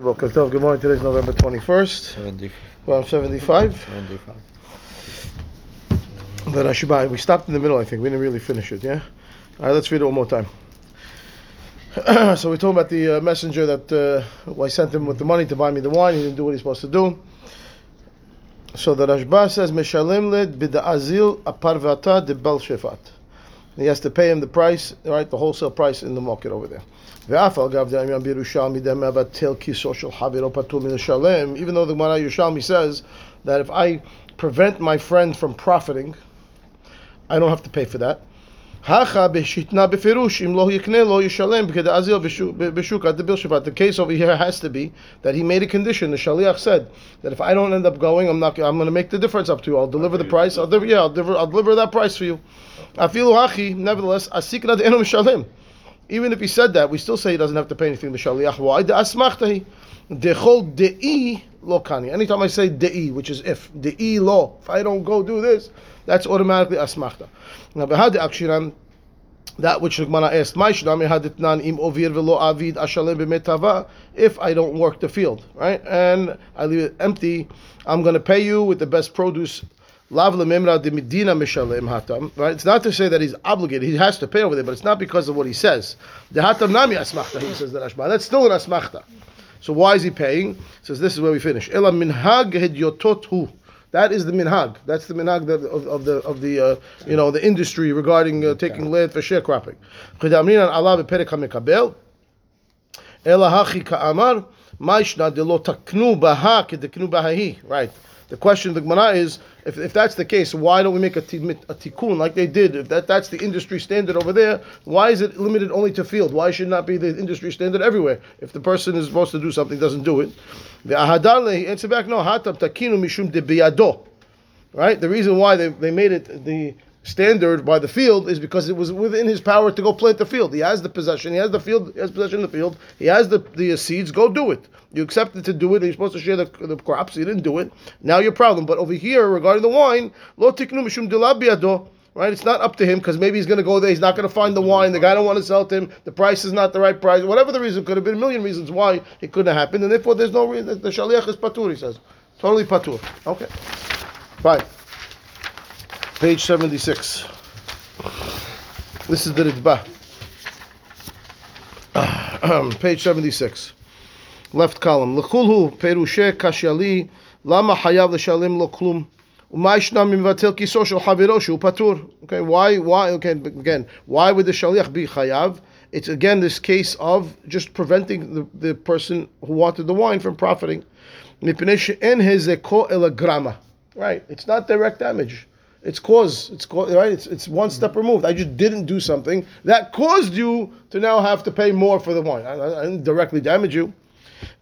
Boker Tov, good morning. Today's November 21st. 75. Well, 75. 75. Then I should buy. We stopped in the middle, I think. We didn't really finish it, yeah? All right, let's read it one more time. so we're talking about the uh, messenger that uh, well, I sent him with the money to buy me the wine. He didn't do what he's supposed to do. So the Rashba says, Meshalem led bida'azil aparvata de bel shefat. He has to pay him the price, right, the wholesale price in the market over there. Even though the Gemara Yerushalmi says that if I prevent my friend from profiting, I don't have to pay for that. The case over here has to be that he made a condition. The shaliach said that if I don't end up going, I'm not. I'm going to make the difference up to you. I'll deliver the price. I'll deliver. Yeah, I'll deliver, I'll deliver that price for you. Afilu hachi. Nevertheless, asikna de'enu mishalim. Even if he said that, we still say he doesn't have to pay anything to shaliach. Why? The asmachtahi. Dechol de'i. Anytime I say de'i, which is if de'i lo, if I don't go do this, that's automatically asmachta. Now, behad akshiran. That which the Gemara asked, "My shnami haditnan im ovir velo avid ashalem b'metava." If I don't work the field, right, and I leave it empty, I'm going to pay you with the best produce. Lav lemimra de medina mishalem hatam. Right, it's not to say that he's obligated; he has to pay over there, but it's not because of what he says. The hatam nami asmachta. He says that ashma. That's still an asmachta. So why is he paying? He says this is where we finish. Ela minhag hedyotot. That is the minhag. That's the minhag of, of the of the uh, you know the industry regarding uh, taking land for sharecropping. Chidamrinan Allah beperek hamekabel. Ela hachi ka'amar ma'ishna de lo taknu baha kedeknu bahahi. Right. The question of the Gemara is, if, if that's the case, why don't we make a, ti- a tikkun like they did? If that, that's the industry standard over there, why is it limited only to field? Why should not be the industry standard everywhere? If the person is supposed to do something, doesn't do it. The ahadar he answered back, no, hatam takinu mishum de biyado. Right? The reason why they, they made it the standard by the field is because it was within his power to go plant the field. He has the possession, he has the field, he has possession of the field, he has the, the seeds, go do it. You accepted to do it, you're supposed to share the, the crops, you didn't do it. Now your problem. But over here, regarding the wine, lo mishum. Right, it's not up to him because maybe he's going to go there. He's not going to find the wine. The guy don't want to sell to him. The price is not the right price. Whatever the reason, could have been a million reasons why it couldn't have happened, and therefore there's no reason. The shaliach is patur. He says, totally patur. Okay, fine. Page seventy-six. This is the Ritba. Page seventy-six. Left column. L'chulhu perushe kashyali lama hayav l'shalim lo klum. Okay, why? Why? Okay, again, why would the shaliach be chayav? It's again this case of just preventing the, the person who wanted the wine from profiting. Right, it's not direct damage. It's cause. It's cause, right. It's it's one step removed. I just didn't do something that caused you to now have to pay more for the wine. I, I- didn't directly damage you.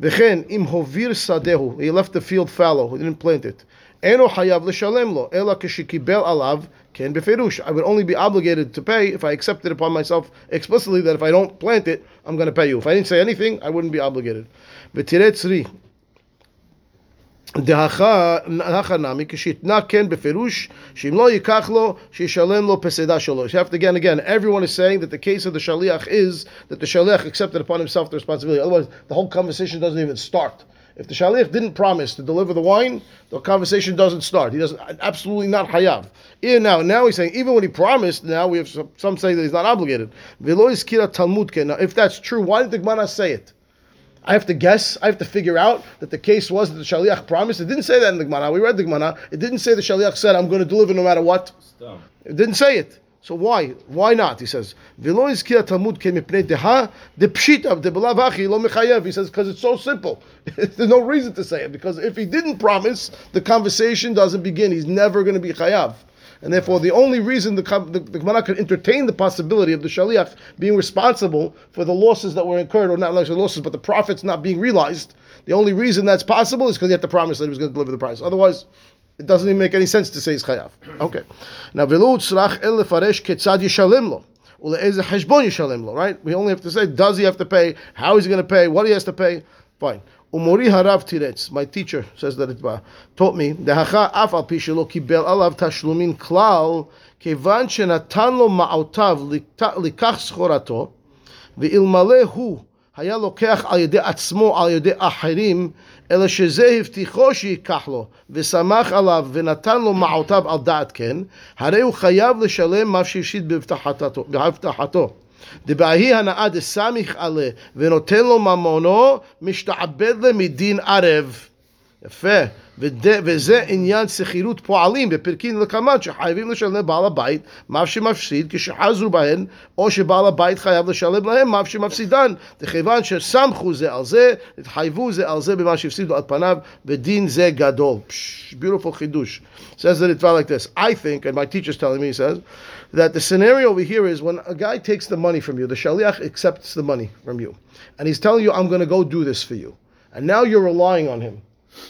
V'chen im hovir sadehu. He left the field fallow. He didn't plant it. Eno hayav l'shalem lo. Ela kishikibel alav ken beferush. I would only be obligated to pay if I accepted upon myself explicitly that if I don't plant it, I'm going to pay you. If I didn't say anything, I wouldn't be obligated. V'tiret tzri. דהכה נחה נמי, כשהתנה כן בפירוש, שאם לא ייקח לו, שישלם לו פסדה שלו. You have to, again, again, everyone is saying that the case of the shaliach is that the shaliach accepted upon himself the responsibility. Otherwise, the whole conversation doesn't even start. If the shaliach didn't promise to deliver the wine, the conversation doesn't start. He doesn't, absolutely not hayav. Even now, now he's saying, even when he promised, now we have some, some say that he's not obligated. V'lo iskira talmud ken. Now, if that's true, why did the Gemara say it? I have to guess. I have to figure out that the case was that the shaliach promised. It didn't say that in the Gemara. We read the Gemara. It didn't say the shaliach said, "I'm going to deliver no matter what." It didn't say it. So why? Why not? He says, "V'lo izkira Talmud ke mipnei deha de pshita de belav achi lo mechayev." He says because it's so simple. There's no reason to say it because if he didn't promise, the conversation doesn't begin. He's never going to be chayav. And therefore, the only reason the, the, the Gemara could entertain the possibility of the Shaliach being responsible for the losses that were incurred, or not necessarily losses, but the profits not being realized, the only reason that's possible is because he had to promise that he was going to deliver the price. Otherwise, it doesn't even make any sense to say it's chayav. Okay. Now, v'lo tzrach el lefaresh ketzad yishalem lo. Lo, right? We only have to say, does he have to pay? How is he going to pay? What he has to pay? Fine. Umori harav tiretz. My teacher says that it taught me. Dehacha af al pi shelo kibel alav tashlumin klal kevan shenatan lo ma'otav likach schorato ve'ilmale hu היה לוקח על ידי עצמו, על ידי אחרים, אלא שזה הבטיחו שייקח לו, ושמח עליו, ונתן לו מעותיו על דעת כן, הרי הוא חייב לשלם מה שהפסיד בהבטחתו. בהבטחתו. דבהי הנאה דסמיך עלה, ונותן לו ממונו, משתעבד למדין ערב. יפה. וד- וזה עניין שכירות פועלים בפרקין לקמן שחייבים לשלם לבעל הבית מה שמפסיד כשחזו בהן או שבעל הבית חייב לשלם להם מה שמפסידן וכיוון שסמכו זה על זה התחייבו זה על זה במה שהפסידו על פניו ודין זה גדול. Psh, beautiful חידוש. Says the Ritva like this. I think, and my teacher's telling me, he says, that the scenario over here is when a guy takes the money from you, the shaliach accepts the money from you, and he's telling you, I'm going to go do this for you. And now you're relying on him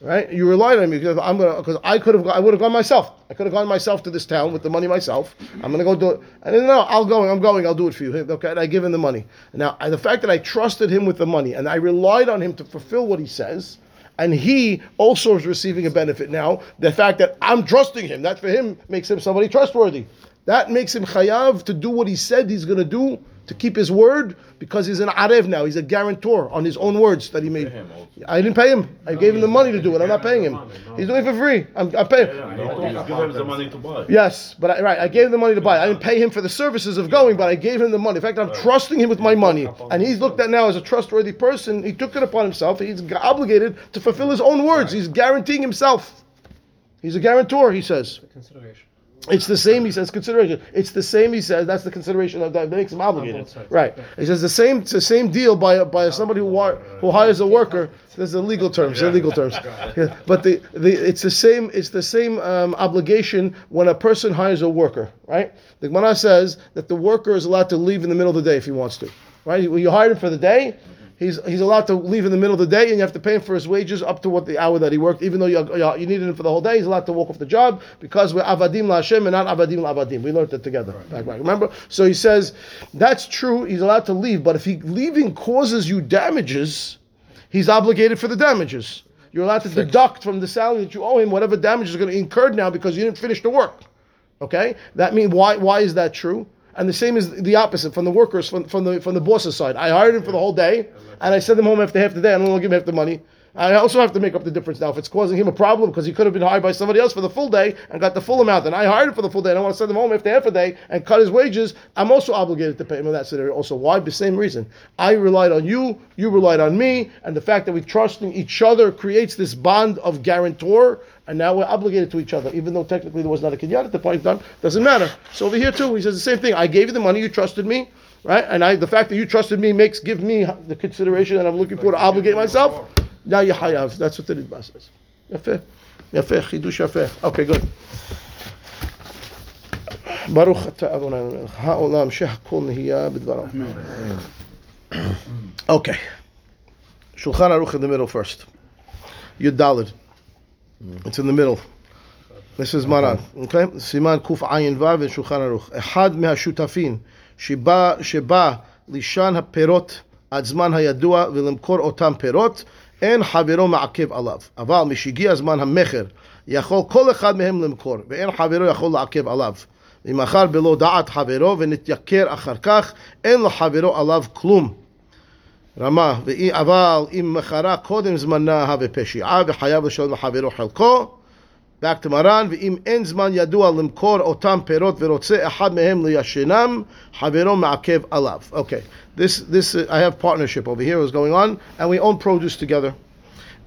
right? You relied on me because I'm gonna because I could have I would have gone myself. I could have gone myself to this town with the money myself. I'm gonna go do it. And then, no, I'll go. I'm going. I'll do it for you. Okay, and I give him the money. Now the fact that I trusted him with the money and I relied on him to fulfill what he says. And he also is receiving a benefit now. The fact that I'm trusting him, that for him makes him somebody trustworthy. That makes him chayav to do what he said he's going to do, to keep his word, because he's an arev now. He's a guarantor on his own words that he made. I didn't pay him. I gave him the money to do it. I'm not paying him. He's doing it for free. I'm, I'm paying. No, you give him the money to buy. Yes, but I, right, I gave him the money to buy. I didn't pay him for the services of going, but I gave him the money. In fact, I'm trusting him with my money, and he's looked at now as a trustworthy person. He took it upon himself. He's obligated to fulfill his own words. He's guaranteeing himself. He's a guarantor. He says. Consideration. It's the same, he says, consideration. It's the same, he says, that's the consideration of that makes him obligated. Right. He says the same, it's the same deal by by somebody who wi- who hires a worker. There's the legal terms, the legal terms. Yeah, But the, the it's the same it's the same um, obligation when a person hires a worker, right? The Gemara says that the worker is allowed to leave in the middle of the day if he wants to, right? When you hire him for the day, He's, he's allowed to leave in the middle of the day, and you have to pay him for his wages up to what the hour that he worked. Even though you, you, needed him for the whole day, he's allowed to walk off the job because we're avadim la Hashem and not avadim la avadim. We learned that together. right. Back, back. Remember? So he says that's true. He's allowed to leave, but if he leaving causes you damages, he's obligated for the damages. You're allowed to deduct from the salary that you owe him whatever damages are going to incur now because you didn't finish the work. Okay, that means why? Why is that true? And the same is the opposite from the workers, from, from the from the boss's side. I hired him for the whole day, and I sent him home after half the day. I don't want to give him half the money. I also have to make up the difference now if it's causing him a problem because he could have been hired by somebody else for the full day and got the full amount. And I hired him for the full day. and I want to send him home after half a day and cut his wages. I'm also obligated to pay him in that scenario. Also, why? The same reason. I relied on you. You relied on me, and the fact that we trusting each other creates this bond of guarantor and now we're obligated to each other, even though technically there was not a kinyan at the point in time. Doesn't matter. So over here too, he says the same thing. I gave you the money, you trusted me, right? And I, the fact that you trusted me makes give me the consideration that I'm looking for to obligate myself. Now you hayav. That's what the Ritba says. Yafeh, yafeh, chidush yafeh. Okay, good. ברוך אתה אדוני המלך, העולם שהכל נהיה אוקיי. שולחן ערוך in the middle first. י"ד. It's in the middle. This is Maran. Okay? סימן קע"ו ושולחן ערוך. אחד מהשותפים שבא, שבא לישן הפירות עד זמן הידוע ולמכור אותם פירות, אין חברו מעכב עליו. אבל משהגיע זמן המכר, יכול כל אחד מהם למכור, ואין חברו יכול לעכב עליו. אם מכר בלא דעת חברו ונתייקר אחר כך, אין לחברו עליו כלום. רמה, ואי- אבל אם מכרה קודם זמנה הווה פשיעה וחייב לשלם לחברו חלקו, back to מרן, ואם אין זמן ידוע למכור אותם פירות ורוצה אחד מהם לישנם, חברו מעכב עליו. Okay, this, this, uh, I have partnership over here is going on, and we own produce together.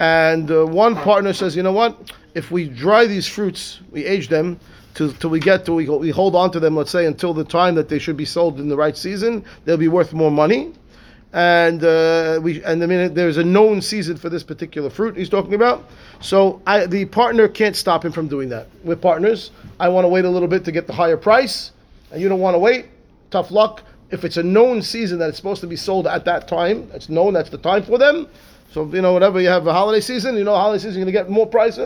And uh, one partner says, you know what? If we dry these fruits, we age them till, till we get to, we, we hold on to them, let's say, until the time that they should be sold in the right season, they'll be worth more money. And uh, we, and I mean, there's a known season for this particular fruit he's talking about. So I, the partner can't stop him from doing that. We're partners. I want to wait a little bit to get the higher price, and you don't want to wait. Tough luck. If it's a known season that it's supposed to be sold at that time, it's known that's the time for them. So you know, whenever you have a holiday season, you know, holiday season you're gonna get more price.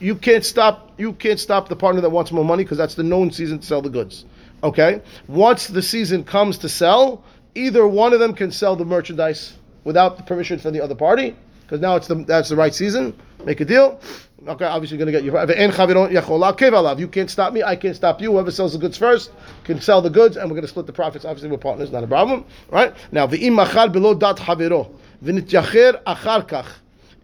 You can't stop. You can't stop the partner that wants more money because that's the known season to sell the goods. Okay. Once the season comes to sell, either one of them can sell the merchandise without the permission from the other party because now it's the that's the right season. Make a deal. Okay, obviously you're going to get your. You can't stop me. I can't stop you. Whoever sells the goods first can sell the goods, and we're going to split the profits. Obviously, we're partners, not a problem, right? Now, ve'im machar below dat chaviro v'nityacher achar kach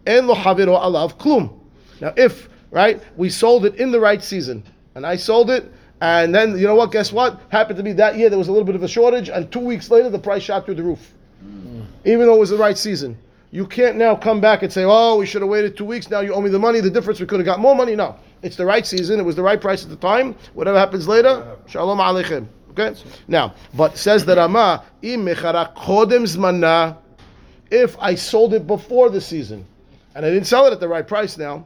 en lo chaviro alav klum. Now, if right, we sold it in the right season, and I sold it. And then you know what? Guess what? Happened to be that year there was a little bit of a shortage, and two weeks later the price shot through the roof. Mm. Even though it was the right season, you can't now come back and say, "Oh, we should have waited two weeks. Now you owe me the money. The difference we could have got more money." No, it's the right season. It was the right price at the time. Whatever happens later, shalom aleichem. Okay. Now, but says the Rama, "Im mechara kodem zmana." If I sold it before the season, and I didn't sell it at the right price now.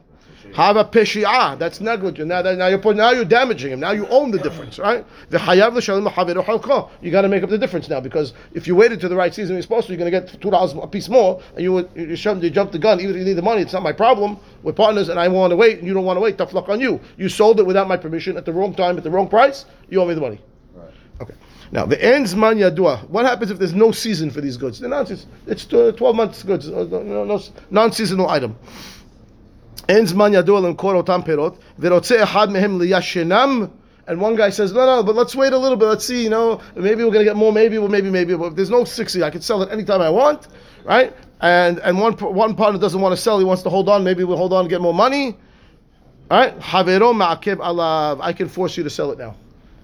Have a peshi'ah. That's negligent. Now, now you're now you're damaging him. Now you own the difference, right? The hayav l'shalim. You got to make up the difference now because if you waited to the right season you're supposed to, you're going to get two dollars a piece more, and you would you, you jumped the gun. Even if you need the money, it's not my problem. We're partners, and I want to wait, and you don't want to wait. Tough luck on you. You sold it without my permission at the wrong time at the wrong price. You owe me the money. Okay. Now the ends man yadua. What happens if there's no season for these goods? They're. It's, it's twelve months goods. uh, No, no, no, non-seasonal item. אין זמן ידוע למכור אותם פירות, ורוצה אחד מהם ליישנם, and one guy says, no, no, but let's wait a little bit, let's see, you know, maybe we're going to get more, maybe, well, maybe, maybe, but if there's no 60, I can sell it anytime I want, right? And and one one partner doesn't want to sell, he wants to hold on, maybe we'll hold on and get more money, right? Havero ma'akev alav, I can force you to sell it now.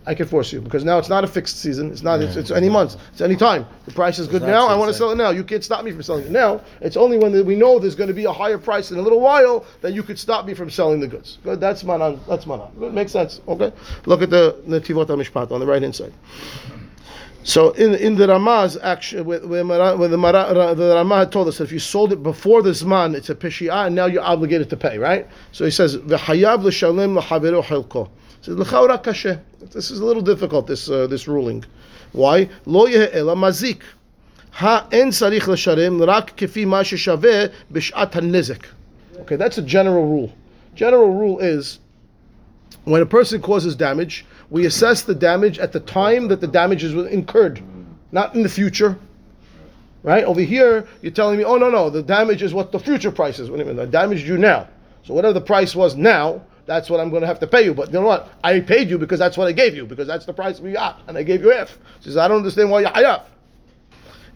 I can force you because now it's not a fixed season. It's not. It's, it's any month. It's any time. The price is good now. I want to sell it now. You can't stop me from selling it now. It's only when we know there's going to be a higher price in a little while that you could stop me from selling the goods. Good. That's Maran. That's Maran. Good. Makes sense. Okay. Look at the Netivot Mishpat on the right hand side. So in in the Ramaz action, when, when, when the, Mara, the Ramah had told us that if you sold it before the Zman, it's a Pishia, and now you're obligated to pay, right? So he says, "V'hayav l'shalem l'chaveru hilko." Says. This is a little difficult. This uh, this ruling. Why? Lo ela mazik. Ha en sarich l'sharem rak kefi ma sheshaveh b'shat hanezek. Okay, that's a general rule. General rule is when a person causes damage, we assess the damage at the time that the damage is incurred, not in the future. Right? Over here, you're telling me, oh, no, no, the damage is what the future price is. Wait a minute, I damaged you now. So whatever the price was now, that's what I'm going to have to pay you. But you know what? I paid you because that's what I gave you, because that's the price we got, and I gave you F. She says, I don't understand why you're hayaf.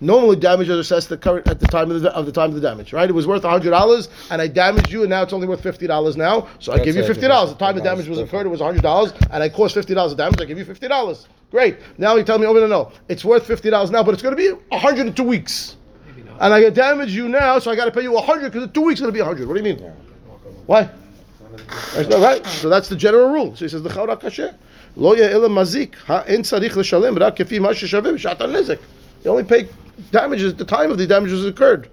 Normally, damage is assessed the current at the time of the, of the time of the damage, right? It was worth hundred dollars, and I damaged you, and now it's only worth fifty dollars now. So I give you fifty dollars. The time the $50 damage was different. incurred, it was hundred dollars, and I caused fifty dollars of damage. I give you fifty dollars. Great. Now you tell me, oh no, no, it's worth fifty dollars now, but it's going to be hundred in two weeks, and I damage you now, so I got to pay you hundred because in two weeks it's going to be hundred. What do you mean? Why? That's not right. So that's the general rule. So he says the chawra kasher. Lo ela mazik ha en tzarich l'shalem rak kefi ma sheshaveh b'shat nezek. You only pay damages at the time of the damages occurred.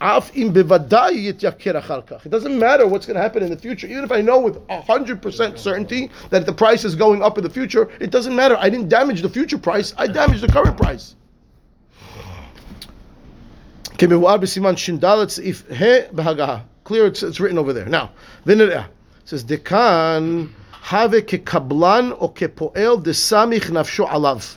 Af im bevadai yityaker achar kach. It doesn't matter what's going to happen in the future. Even if I know with hundred percent certainty that the price is going up in the future, it doesn't matter. I didn't damage the future price. I damaged the current price. כמבואר בסימן ש"ד סעיף ה' בהגהה. Clear, it's, it's written over there. Now, ונראה. says Dekan have kekablan o de samich nafshu alav.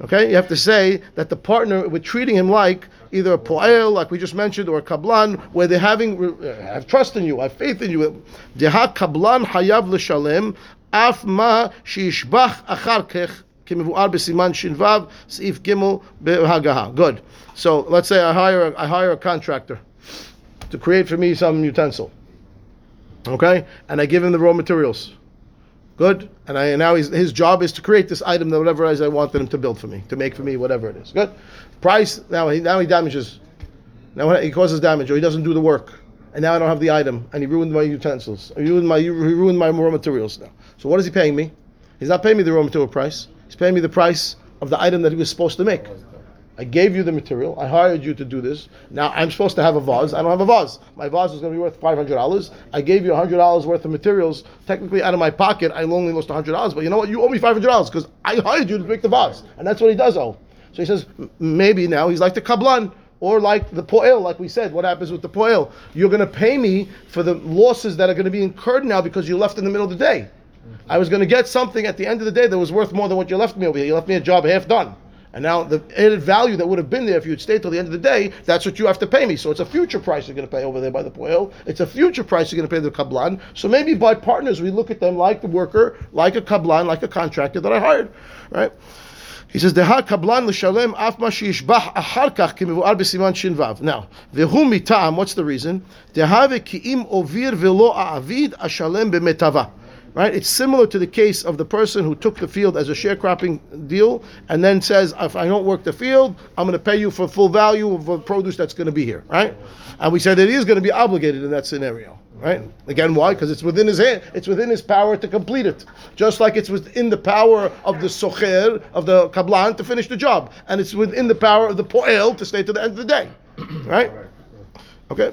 Okay, you have to say that the partner we're treating him like either a poel, like we just mentioned, or a kablan, where they're having uh, have trust in you, have faith in you. Deha kablan hayav l'shalem af ma sheishbach achar kech. Good. So let's say I hire I hire a contractor to create for me some utensil. Okay, and I give him the raw materials. Good. And I now his job is to create this item that whatever it is I wanted him to build for me, to make for me, whatever it is. Good. Price. Now he now he damages. Now he causes damage, or he doesn't do the work, and now I don't have the item, and he ruined my utensils. He ruined my he ruined my raw materials now. So what is he paying me? He's not paying me the raw material price. He's paying me the price of the item that he was supposed to make. I gave you the material. I hired you to do this. Now I'm supposed to have a vase. I don't have a vase. My vase is going to be worth five hundred dollars. I gave you hundred dollars worth of materials. Technically, out of my pocket, I only lost hundred dollars. But you know what? You owe me five hundred dollars because I hired you to make the vase, and that's what he does owe. So he says maybe now he's like the kablan or like the poel, like we said. What happens with the poel? You're going to pay me for the losses that are going to be incurred now because you left in the middle of the day. I was going to get something at the end of the day that was worth more than what you left me over here. You left me a job half done. And now the added value that would have been there if you had stayed till the end of the day, that's what you have to pay me. So it's a future price you're going to pay over there by the poel. It's a future price you're going to pay the kablan. So maybe by partners we look at them like the worker, like a kablan, like a contractor that I hired, right? He says, "Deha kablan l'shalem af ma sheyishbach achar kach b'siman shin vav." Now, v'hu mitam. What's the reason? Deha ve'ki'im ovir v'lo a'avid ashalem b'metava. Right? It's similar to the case of the person who took the field as a sharecropping deal and then says, if I don't work the field, I'm going to pay you for full value of the produce that's going to be here. Right? And we said that he is going to be obligated in that scenario. Right? Again, why? Because it's within his hand, it's within his power to complete it. Just like it's within the power of the socher, of the kablan, to finish the job. And it's within the power of the poel to stay to the end of the day. Right? Okay.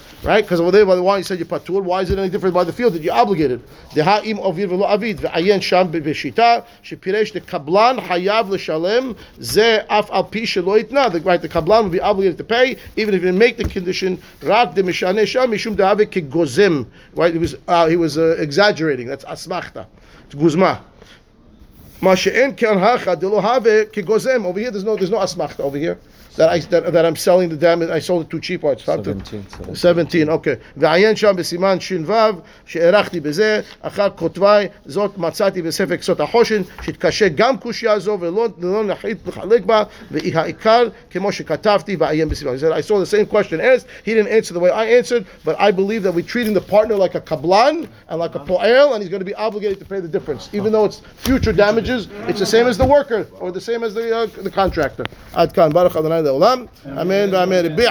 Right? Because over there by the wine you said you're patur. Why is it any different by the field that you're obligated? Deha'im ovir v'lo avid. Ve'ayen sham b'shita. Shepiresh the kablan hayav l'shalem. Ze af al pi shelo itna. The- Right? The kablan will be obligated to pay even if you make the condition. Rak de mishane sham mishum dehave kegozim. Right? He was uh, he was uh, exaggerating. That's asmachta. It's guzma. Ma she'en kan hacha de lo have kegozem. Over here, there's no there's no asmachta over here That I that, that I'm selling the damage. I sold it too cheap. Or it's not to- 17, 17, אוקיי. ועיין שם בסימן ש"ו, שהארכתי בזה, אחר כותבי, זאת מצאתי בספר כסות החושן, שהתקשה גם קושייה זו, ולא לא נחליט לחלק בה, והעיקר, כמו שכתבתי, ועיין בסימן. He said, I saw the same question asked, he didn't answer the way I answered, but I believe that we're treating the partner like a kablan, and like a po'el, and he's going to be obligated to pay the difference. Even though it's future damages, it's the same as the worker, or the same as the, uh, the contractor. עד כאן, هذا ولام امين بامير بيع